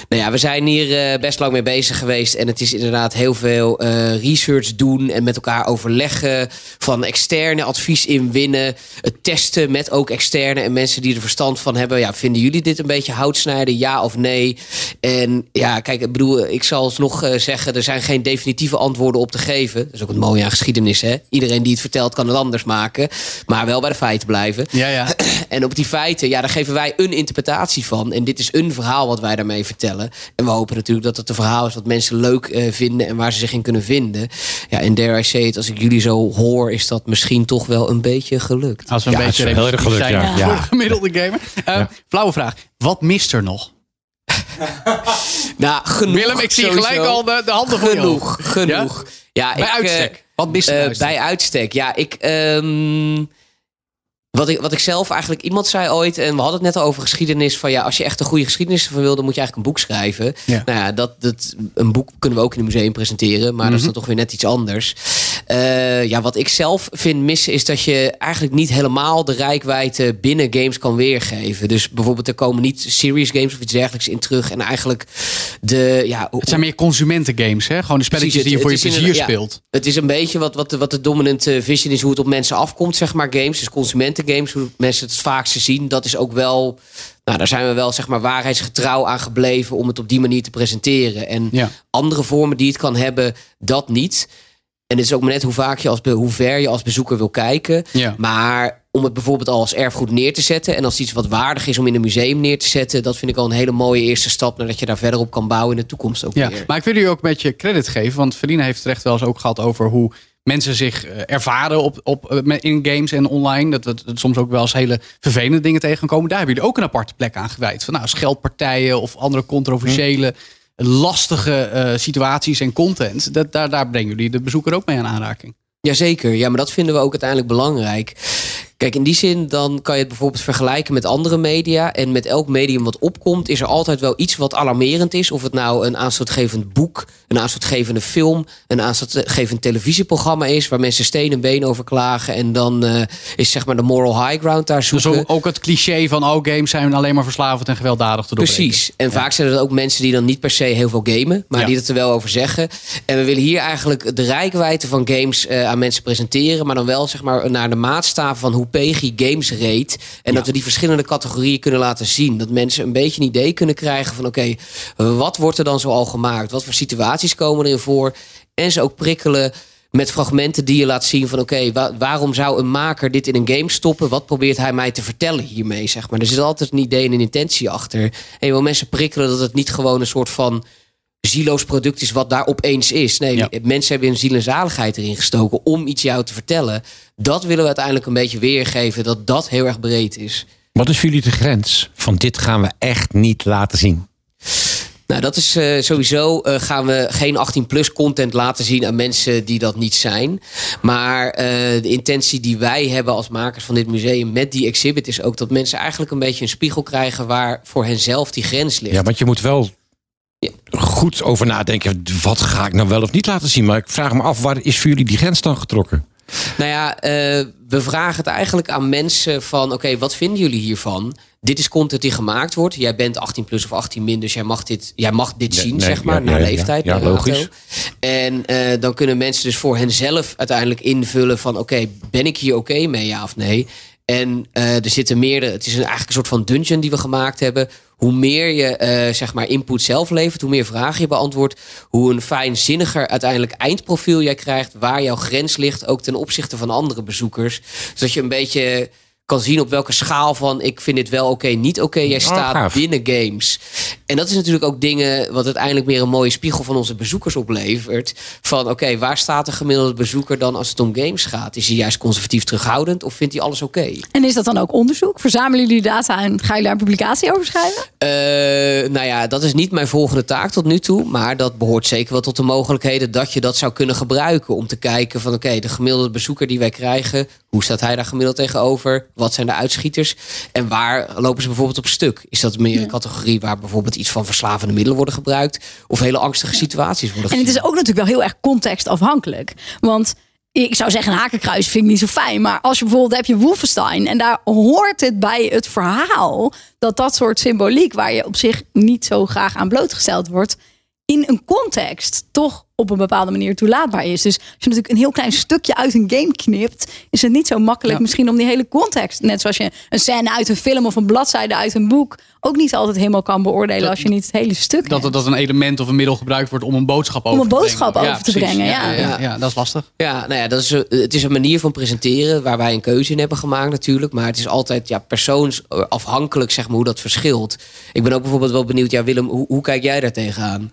Speaker 11: Nou ja, we zijn hier eh, best lang mee bezig geweest. En het is inderdaad heel veel eh, research doen en met elkaar overleggen. Van externe advies inwinnen. Het testen met ook externe en mensen die er verstand van hebben. Ja, vinden jullie dit een beetje houtsnijden? Ja of nee? En ja, kijk, ik bedoel, ik zal alsnog eh, zeggen, er zijn geen definitieve antwoorden op te geven. Dat is ook het mooie aan geschiedenis, hè? Iedereen die het vertelt kan het anders maken. Maar wel bij de feiten blijven.
Speaker 1: Ja, ja. *clears throat*
Speaker 11: En op die feiten, ja, daar geven wij een interpretatie van. En dit is een verhaal wat wij daarmee vertellen. En we hopen natuurlijk dat het een verhaal is wat mensen leuk eh, vinden en waar ze zich in kunnen vinden. Ja, en dare I say it, als ik jullie zo hoor, is dat misschien toch wel een beetje gelukt.
Speaker 1: Als we een
Speaker 2: Ja,
Speaker 1: beetje
Speaker 2: heel erg gelukt,
Speaker 1: zijn
Speaker 2: ja.
Speaker 1: voor
Speaker 2: Ja.
Speaker 1: de gemiddelde gamer. Eh, Flauwe vraag. Wat mist er nog? *laughs*
Speaker 11: Nou, genoeg.
Speaker 1: Willem, ik zie
Speaker 11: sowieso.
Speaker 1: gelijk al de, de handen voor je
Speaker 11: Genoeg, genoeg. Ja,
Speaker 1: Bij
Speaker 11: ik,
Speaker 1: uitstek.
Speaker 11: eh,
Speaker 1: Wat mist er
Speaker 11: eh,
Speaker 1: bij uitstek?
Speaker 11: ja. Ik, ehm, wat, ik, wat ik zelf eigenlijk... Iemand zei ooit, en we hadden het net al over geschiedenis... van ja, als je echt een goede geschiedenis van wil... dan moet je eigenlijk een boek schrijven.
Speaker 1: Ja.
Speaker 11: Nou ja, dat, dat, een boek kunnen we ook in een museum presenteren... maar dat is
Speaker 1: Mhm.
Speaker 11: dan toch weer net iets anders. Eh, ja, wat ik zelf vind missen... is dat je eigenlijk niet helemaal de rijkwijde binnen games kan weergeven. Dus bijvoorbeeld, er komen niet serious games of iets dergelijks in terug... en eigenlijk de... Ja,
Speaker 1: Het zijn meer consumentengames, hè? Gewoon de spelletjes die je voor je plezier
Speaker 11: ja,
Speaker 1: speelt.
Speaker 11: het is een beetje wat, wat, de, wat de dominante vision is, hoe het op mensen afkomt, zeg maar, games. Dus consumentengames, hoe mensen het vaakste zien. Dat is ook wel, nou, daar zijn we wel, zeg maar, waarheidsgetrouw aan gebleven om het op die manier te presenteren. En
Speaker 1: Ja.
Speaker 11: andere vormen die het kan hebben, dat niet. En het is ook maar net hoe vaak je als hoe ver je als bezoeker wil kijken.
Speaker 1: Ja.
Speaker 11: Maar om het bijvoorbeeld al als erfgoed neer te zetten. En als iets wat waardig is om in een museum neer te zetten. Dat vind ik al een hele mooie eerste stap. Nadat je daar verder op kan bouwen in de toekomst ook
Speaker 1: Ja,
Speaker 11: weer.
Speaker 1: maar ik wil jullie ook een beetje credit geven. Want Verlina heeft het echt wel eens ook gehad over hoe mensen zich eh, ervaren op, op, eh, in games en online. Dat, dat, dat soms ook wel eens hele vervelende dingen tegenkomen. Daar hebben jullie ook een aparte plek aan gewijd. Van nou, scheldpartijen of andere controversiële, lastige eh, situaties en content. Dat, daar, daar brengen jullie de bezoeker ook mee aan aanraking.
Speaker 11: Jazeker, ja, maar dat vinden we ook uiteindelijk belangrijk. Kijk, in die zin dan kan je het bijvoorbeeld vergelijken met andere media. En met elk medium wat opkomt, is er altijd wel iets wat alarmerend is. Of het nou een aanstootgevend boek, een aanstootgevende film, een aanstootgevend televisieprogramma is, waar mensen steen en been over klagen. En dan eh, is zeg maar de moral high ground daar
Speaker 1: Dus
Speaker 11: zoeken.
Speaker 1: ook, ook het cliché van oh, games zijn alleen maar verslavend en gewelddadig te doorbreken.
Speaker 11: Precies. En vaak zijn er ook mensen die dan niet per se heel veel gamen, maar
Speaker 1: Ja.
Speaker 11: die het er wel over zeggen. En we willen hier eigenlijk de rijkwijde van games eh, aan mensen presenteren, maar dan wel zeg maar naar de maatstaven van hoe PEGI games reed. En dat we die verschillende categorieën kunnen laten zien. Dat mensen een beetje een idee kunnen krijgen van oké, wat wordt er dan zoal gemaakt? Wat voor situaties komen erin voor? En ze ook prikkelen met fragmenten die je laat zien van oké, wa- waarom zou een maker dit in een game stoppen? Wat probeert hij mij te vertellen hiermee? Zeg maar. Er zit altijd een idee en een intentie achter. En je wil mensen prikkelen dat het niet gewoon een soort van zieloos product is wat daar opeens is. Nee, mensen hebben hun ziel en zaligheid erin gestoken om iets jou te vertellen. Dat willen we uiteindelijk een beetje weergeven, dat dat heel erg breed is.
Speaker 2: Wat is voor jullie de grens van dit gaan we echt niet laten zien?
Speaker 11: Nou, dat is eh, sowieso eh, gaan we geen 18-plus content laten zien aan mensen die dat niet zijn. Maar eh, de intentie die wij hebben als makers van dit museum met die exhibit is ook dat mensen eigenlijk een beetje een spiegel krijgen waar voor henzelf die grens ligt.
Speaker 2: Ja, want je moet wel goed over nadenken. Wat ga ik nou wel of niet laten zien? Maar ik vraag me af, waar is voor jullie die grens dan getrokken?
Speaker 11: Nou ja, eh, we vragen het eigenlijk aan mensen van... oké, wat vinden jullie hiervan? Dit is content die gemaakt wordt. Jij bent 18 plus of 18 min, dus jij mag dit, jij mag dit zien,
Speaker 2: nee,
Speaker 11: zeg maar,
Speaker 2: ja,
Speaker 11: naar
Speaker 2: ja,
Speaker 11: leeftijd.
Speaker 2: Ja,
Speaker 11: naar
Speaker 2: logisch.
Speaker 11: En eh, dan kunnen mensen dus voor henzelf uiteindelijk invullen van... oké, ben ik hier oké mee, ja of nee? En eh, er zitten meerdere... Het is een, eigenlijk een soort van dungeon die we gemaakt hebben. Hoe meer je eh, zeg maar input zelf levert, hoe meer vragen je beantwoordt... hoe een fijnzinniger uiteindelijk eindprofiel jij krijgt... waar jouw grens ligt, ook ten opzichte van andere bezoekers. Zodat je een beetje kan zien op welke schaal van... ik vind dit wel oké, niet oké, jij staat
Speaker 2: gaaf.
Speaker 11: binnen games. En dat is natuurlijk ook dingen wat uiteindelijk meer een mooie spiegel van onze bezoekers oplevert. Van oké, waar staat de gemiddelde bezoeker dan als het om games gaat? Is hij juist conservatief terughoudend of vindt hij alles oké?
Speaker 3: En is dat dan ook onderzoek? Verzamelen jullie data en ga je daar een publicatie over schrijven?
Speaker 11: Eh, nou ja, dat is niet mijn volgende taak tot nu toe. Maar dat behoort zeker wel tot de mogelijkheden dat je dat zou kunnen gebruiken. Om te kijken van oké, de gemiddelde bezoeker die wij krijgen. Hoe staat hij daar gemiddeld tegenover? Wat zijn de uitschieters? En waar lopen ze bijvoorbeeld op stuk? Is dat meer een categorie waar bijvoorbeeld iets van verslavende middelen worden gebruikt? Of hele angstige situaties worden
Speaker 3: En het is ook natuurlijk wel heel erg contextafhankelijk. Want ik zou zeggen, een hakenkruis vind ik niet zo fijn. Maar als je bijvoorbeeld heb je Wolfenstein. En daar hoort het bij het verhaal. Dat dat soort symboliek, waar je op zich niet zo graag aan blootgesteld wordt. In een context toch op een bepaalde manier toelaatbaar is. Dus als je natuurlijk een heel klein stukje uit een game knipt. Is het niet zo makkelijk misschien om die hele context. Net zoals je een scène uit een film of een bladzijde uit een boek. Ook niet altijd helemaal kan beoordelen als je niet het hele stuk
Speaker 1: Dat, dat een element of een middel gebruikt wordt om een boodschap over
Speaker 3: een
Speaker 1: te brengen.
Speaker 3: boodschap over te
Speaker 1: precies.
Speaker 3: brengen, ja.
Speaker 1: Ja, ja, dat is lastig.
Speaker 11: Ja, nou ja, dat is, een- het is een manier van presenteren waar wij een keuze in hebben gemaakt natuurlijk. Maar het is altijd ja, persoonsafhankelijk zeg maar, hoe dat verschilt. Ik ben ook bijvoorbeeld wel benieuwd, ja Willem, hoe, hoe kijk jij daar tegenaan?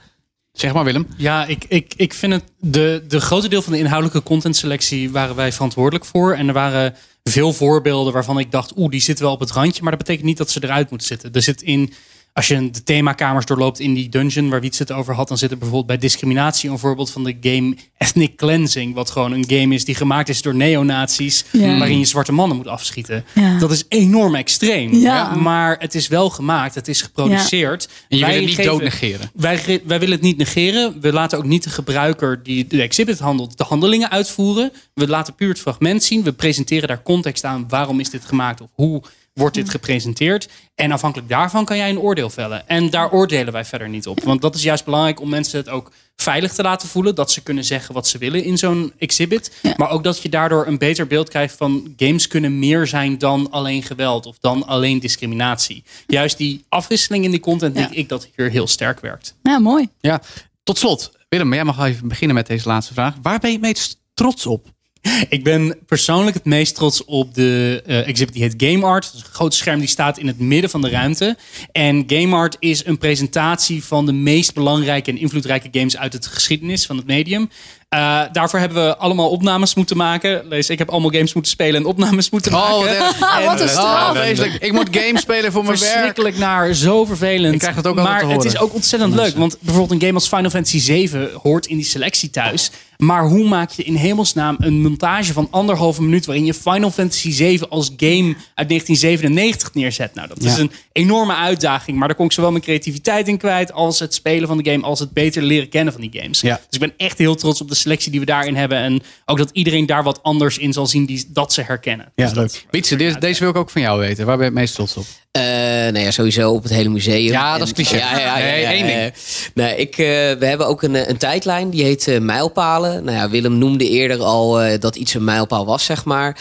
Speaker 1: Zeg maar Willem.
Speaker 9: Ja, ik, ik, ik vind het. De, de grote deel van de inhoudelijke contentselectie waren wij verantwoordelijk voor. En er waren veel voorbeelden waarvan ik dacht, oeh, die zitten wel op het randje. Maar dat betekent niet dat ze eruit moeten zitten. Er zit in. Als je de themakamers doorloopt in die dungeon waar Wiets het over had, dan zit er bijvoorbeeld bij discriminatie een voorbeeld van de game Ethnic Cleansing, wat gewoon een game is die gemaakt is door neonazies,
Speaker 3: Ja.
Speaker 9: waarin je zwarte mannen moet afschieten.
Speaker 3: Ja.
Speaker 9: Dat is enorm extreem.
Speaker 3: Ja.
Speaker 9: Maar het is wel gemaakt, het is geproduceerd.
Speaker 1: En je wil
Speaker 9: Wij
Speaker 1: het niet
Speaker 9: geven-
Speaker 1: doodnegeren.
Speaker 9: Wij, ge- wij willen het niet negeren. We laten ook niet de gebruiker die de exhibit handelt, de handelingen uitvoeren. We laten puur het fragment zien. We presenteren daar context aan. Waarom is dit gemaakt? Of hoe wordt dit gepresenteerd? En afhankelijk daarvan kan jij een oordeel vellen. En daar oordelen wij verder niet op. Want dat is juist belangrijk om mensen het ook veilig te laten voelen. Dat ze kunnen zeggen wat ze willen in zo'n exhibit. Maar ook dat je daardoor een beter beeld krijgt van games kunnen meer zijn dan alleen geweld. Of dan alleen discriminatie. Juist die afwisseling in die content denk ik dat hier heel sterk werkt.
Speaker 3: Ja, mooi.
Speaker 1: Ja, tot slot. Willem, jij mag wel even beginnen met deze laatste vraag. Waar ben je meest trots op? *laughs*
Speaker 9: Ik ben persoonlijk het meest trots op de eh, exhibit die heet Game Art. Dat een groot scherm die staat in het midden van de ruimte. En Game Art is een presentatie van de meest belangrijke en invloedrijke games uit het geschiedenis van het medium. Eh, daarvoor hebben we allemaal opnames moeten maken. Lees, ik heb allemaal games moeten spelen en opnames moeten maken.
Speaker 1: Oh, wat erg.
Speaker 9: En, *laughs*
Speaker 3: Wat een straf.
Speaker 1: Oh, vreselijk. Ik moet games spelen voor mijn werk.
Speaker 9: Verschrikkelijk naar, zo vervelend.
Speaker 1: Ik krijg het ook
Speaker 9: maar
Speaker 1: te
Speaker 9: het is ook ontzettend leuk. Want bijvoorbeeld een game als Final Fantasy 7 hoort in die selectie thuis. Maar hoe maak je in hemelsnaam een montage van anderhalve minuut... waarin je Final Fantasy 7 als game uit 1997 neerzet? Nou, dat
Speaker 1: Ja.
Speaker 9: is een enorme uitdaging. Maar daar kon ik zowel mijn creativiteit in kwijt... als het spelen van de game, als het beter leren kennen van die games.
Speaker 1: Ja.
Speaker 9: Dus ik ben echt heel trots op de selectie die we daarin hebben. En ook dat iedereen daar wat anders in zal zien die, dat ze herkennen.
Speaker 1: Ja,
Speaker 9: Dus dat-
Speaker 1: leuk. Wietse, deze, deze wil ik ook van jou weten. Waar ben je het meest trots op?
Speaker 11: Eh, nou ja, sowieso op het hele museum.
Speaker 1: Ja, dat is cliché.
Speaker 11: Ja, ja, ja,
Speaker 1: ding.
Speaker 11: ja. Nee, ik, eh, we hebben ook een, eh, een tijdlijn, die heet eh, mijlpalen. Nou ja, Willem noemde eerder al eh, dat iets een mijlpaal was, zeg maar.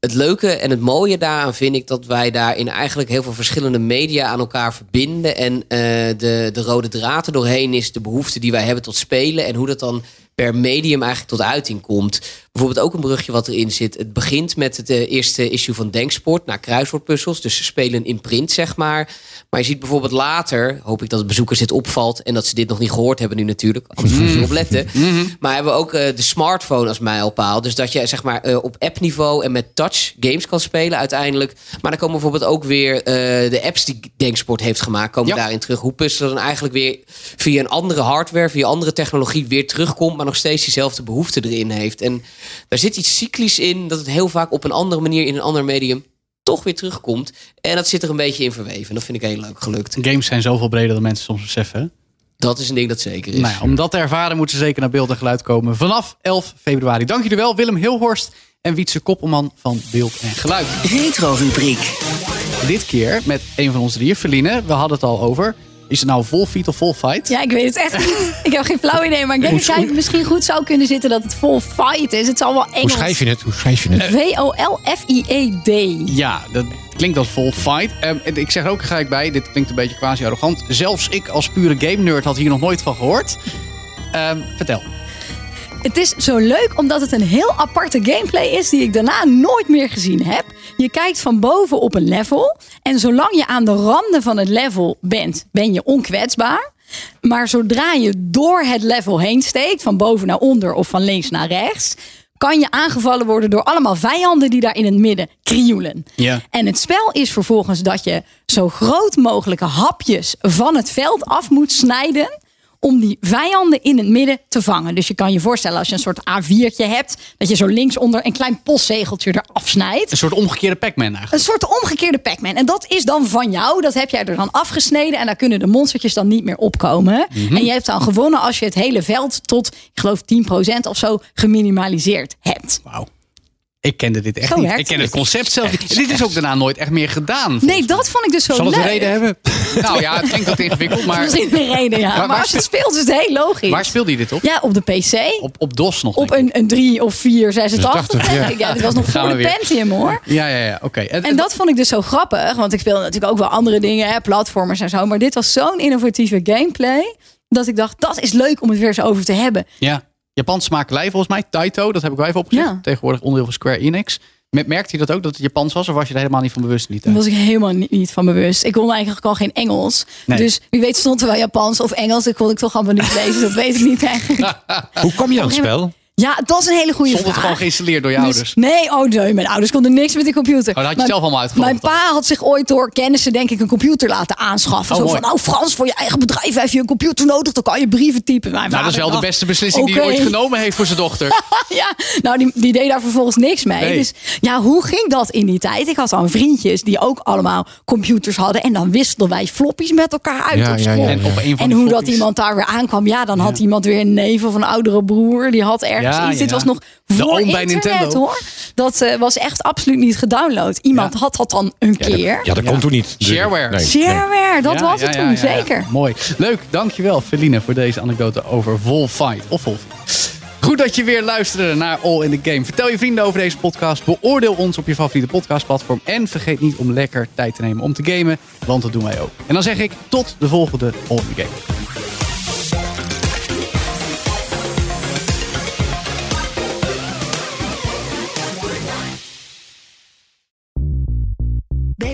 Speaker 11: Het leuke en het mooie daaraan vind ik dat wij daarin eigenlijk heel veel verschillende media aan elkaar verbinden. En eh, de, de rode draad er doorheen is de behoefte die wij hebben tot spelen. En hoe dat dan per medium eigenlijk tot uiting komt. Bijvoorbeeld ook een brugje wat erin zit. Het begint met het eh, eerste issue van Denksport naar kruiswoordpuzzels. Dus ze spelen in print, zeg maar. Maar je ziet bijvoorbeeld later, hoop ik dat het bezoekers dit opvalt... en dat ze dit nog niet gehoord hebben nu natuurlijk. Anders moeten ze erop letten. Maar hebben we ook eh, de smartphone als mijlpaal. Dus dat je zeg maar eh, op appniveau en met touch games kan spelen uiteindelijk. Maar dan komen bijvoorbeeld ook weer de apps die Denksport heeft gemaakt... komen daarin terug. Hoe puzzelen dan eigenlijk weer via een andere hardware... via andere technologie weer terugkomt... maar nog steeds diezelfde behoefte erin heeft. En daar zit iets cyclisch in... dat het heel vaak op een andere manier in een ander medium toch weer terugkomt. En dat zit er een beetje in verweven. Dat vind ik heel leuk gelukt.
Speaker 1: Games zijn zoveel breder dan mensen soms beseffen. hè?
Speaker 11: Dat is een ding dat zeker is.
Speaker 1: Nou ja, om dat te ervaren moeten ze zeker naar beeld en geluid komen. Vanaf 11 februari. Dank jullie wel, Willem Hilhorst en Wietse Koppelman van Beeld en Geluid.
Speaker 4: Retro-rubriek.
Speaker 1: Dit keer met een van onze drieën, Feline. We hadden het al over. Is het nou vol feet of vol fight?
Speaker 3: Ja, ik weet het echt niet. *laughs* Ik heb geen flauw idee, maar ik denk dat jij misschien goed zou kunnen zitten dat het vol fight is. Het zal wel Engels.
Speaker 2: Hoe schrijf je het? Hoe schrijf je het?
Speaker 3: V-O-L-F-I-E-D.
Speaker 1: Ja, dat klinkt als vol fight. Ehm, ik zeg er ook gelijk bij, dit klinkt een beetje quasi arrogant. Zelfs ik als pure game nerd had hier nog nooit van gehoord. Ehm, vertel.
Speaker 3: Het is zo leuk omdat het een heel aparte gameplay is die ik daarna nooit meer gezien heb. Je kijkt van boven op een level en zolang je aan de randen van het level bent, ben je onkwetsbaar. Maar zodra je door het level heen steekt, van boven naar onder of van links naar rechts, kan je aangevallen worden door allemaal vijanden die daar in het midden krioelen.
Speaker 1: Ja.
Speaker 3: En het spel is vervolgens dat je zo groot mogelijke hapjes van het veld af moet snijden. Om die vijanden in het midden te vangen. Dus je kan je voorstellen als je een soort A4'tje hebt. Dat je zo linksonder een klein postzegeltje eraf snijdt.
Speaker 1: Een soort omgekeerde Pac-Man eigenlijk.
Speaker 3: Een soort omgekeerde Pac-Man. En dat is dan van jou. Dat heb jij er dan afgesneden. En daar kunnen de monstertjes dan niet meer opkomen.
Speaker 1: Mhm.
Speaker 3: En je hebt dan gewonnen als je het hele veld tot, ik geloof 10% of zo, geminimaliseerd hebt.
Speaker 1: Wauw. Ik kende dit echt
Speaker 3: Zo
Speaker 1: niet. Ik ken
Speaker 3: het.
Speaker 1: het concept zelf niet. *laughs* Dit is ook daarna nooit echt meer gedaan.
Speaker 3: Nee, dat vond ik dus zo
Speaker 1: Zal het
Speaker 3: leuk.
Speaker 1: een reden hebben? *laughs* Nou ja, het klinkt wat ingewikkeld, maar...
Speaker 3: Dat is misschien een reden, ja. Maar, als je het
Speaker 1: speel-
Speaker 3: speelt, is het heel logisch.
Speaker 1: Waar speelde je dit op?
Speaker 3: Ja, op de PC.
Speaker 1: Op, op DOS nog?
Speaker 3: Op een, een 3 of 4, 86.
Speaker 1: 86, ja.
Speaker 3: denk *laughs* ik. Ja, dit was nog
Speaker 1: Gaan
Speaker 3: voor
Speaker 1: we
Speaker 3: de
Speaker 1: weer.
Speaker 3: Pentium hoor.
Speaker 1: Ja, ja, ja. Oké. En,
Speaker 3: En dat vond ik dus zo grappig. Want ik speelde natuurlijk ook wel andere dingen, hè, platformers en zo. Maar dit was zo'n innovatieve gameplay. Dat ik dacht, dat is leuk om het weer eens over te hebben.
Speaker 1: Ja. Japans makelij volgens mij. Taito, dat heb ik wel even opgezocht.
Speaker 3: Ja.
Speaker 1: Tegenwoordig onderdeel van Square Enix. Me- Merkte je dat ook, dat het Japans was? Of was je er helemaal niet van bewust? Niet,
Speaker 3: Daar was ik helemaal niet, niet van bewust. Ik kon eigenlijk al geen Engels.
Speaker 1: Nee.
Speaker 3: Dus wie weet stond er wel Japans of Engels. Dat kon ik toch allemaal niet lezen. Dat weet ik niet eigenlijk. *laughs*
Speaker 2: Hoe kwam je aan het spel?
Speaker 3: Ja, dat is een hele goede
Speaker 1: Stond
Speaker 3: vraag.
Speaker 1: het gewoon geïnstalleerd door je
Speaker 3: Dus-
Speaker 1: ouders?
Speaker 3: Nee, oh nee, mijn ouders konden niks met die computer.
Speaker 1: Oh, dat had je
Speaker 3: Mijn-
Speaker 1: zelf allemaal uitgevonden
Speaker 3: Mijn pa had zich ooit door kennissen denk ik een computer laten aanschaffen.
Speaker 1: Oh,
Speaker 3: Zo
Speaker 1: mooi.
Speaker 3: van, nou Frans, voor je eigen bedrijf heb je een computer nodig, dan kan je brieven typen. Mijn
Speaker 1: Nou, dat is wel de beste beslissing die hij ooit genomen heeft voor zijn dochter. *laughs*
Speaker 3: ja, nou die, die deed daar vervolgens niks mee.
Speaker 1: Nee.
Speaker 3: Dus ja, hoe ging dat in die tijd? Ik had dan vriendjes die ook allemaal computers hadden. En dan wisselden wij floppies met elkaar uit
Speaker 1: Ja,
Speaker 3: op
Speaker 1: ja,
Speaker 3: school.
Speaker 1: ja. En op een van
Speaker 3: En hoe dat iemand daar weer aankwam. Ja, dan had iemand weer een neef of een oudere broer. Die had ergens
Speaker 1: Ja,
Speaker 3: iets. Dit was nog
Speaker 1: De
Speaker 3: voor internet
Speaker 1: Nintendo.
Speaker 3: hoor. Dat eh, was echt absoluut niet gedownload. Iemand had dat dan een keer.
Speaker 2: Ja, dat kon toen niet.
Speaker 1: Shareware.
Speaker 2: Nee.
Speaker 3: Shareware, dat
Speaker 1: Ja,
Speaker 3: was
Speaker 1: ja,
Speaker 3: het toen,
Speaker 1: ja, ja.
Speaker 3: zeker.
Speaker 1: Mooi. Leuk, dankjewel Feline voor deze anekdote over Volfight. Of Volfight. Goed dat je weer luisterde naar All in the Game. Vertel je vrienden over deze podcast. Beoordeel ons op je favoriete podcastplatform. En vergeet niet om lekker tijd te nemen om te gamen. Want dat doen wij ook. En dan zeg ik tot de volgende All in the Game.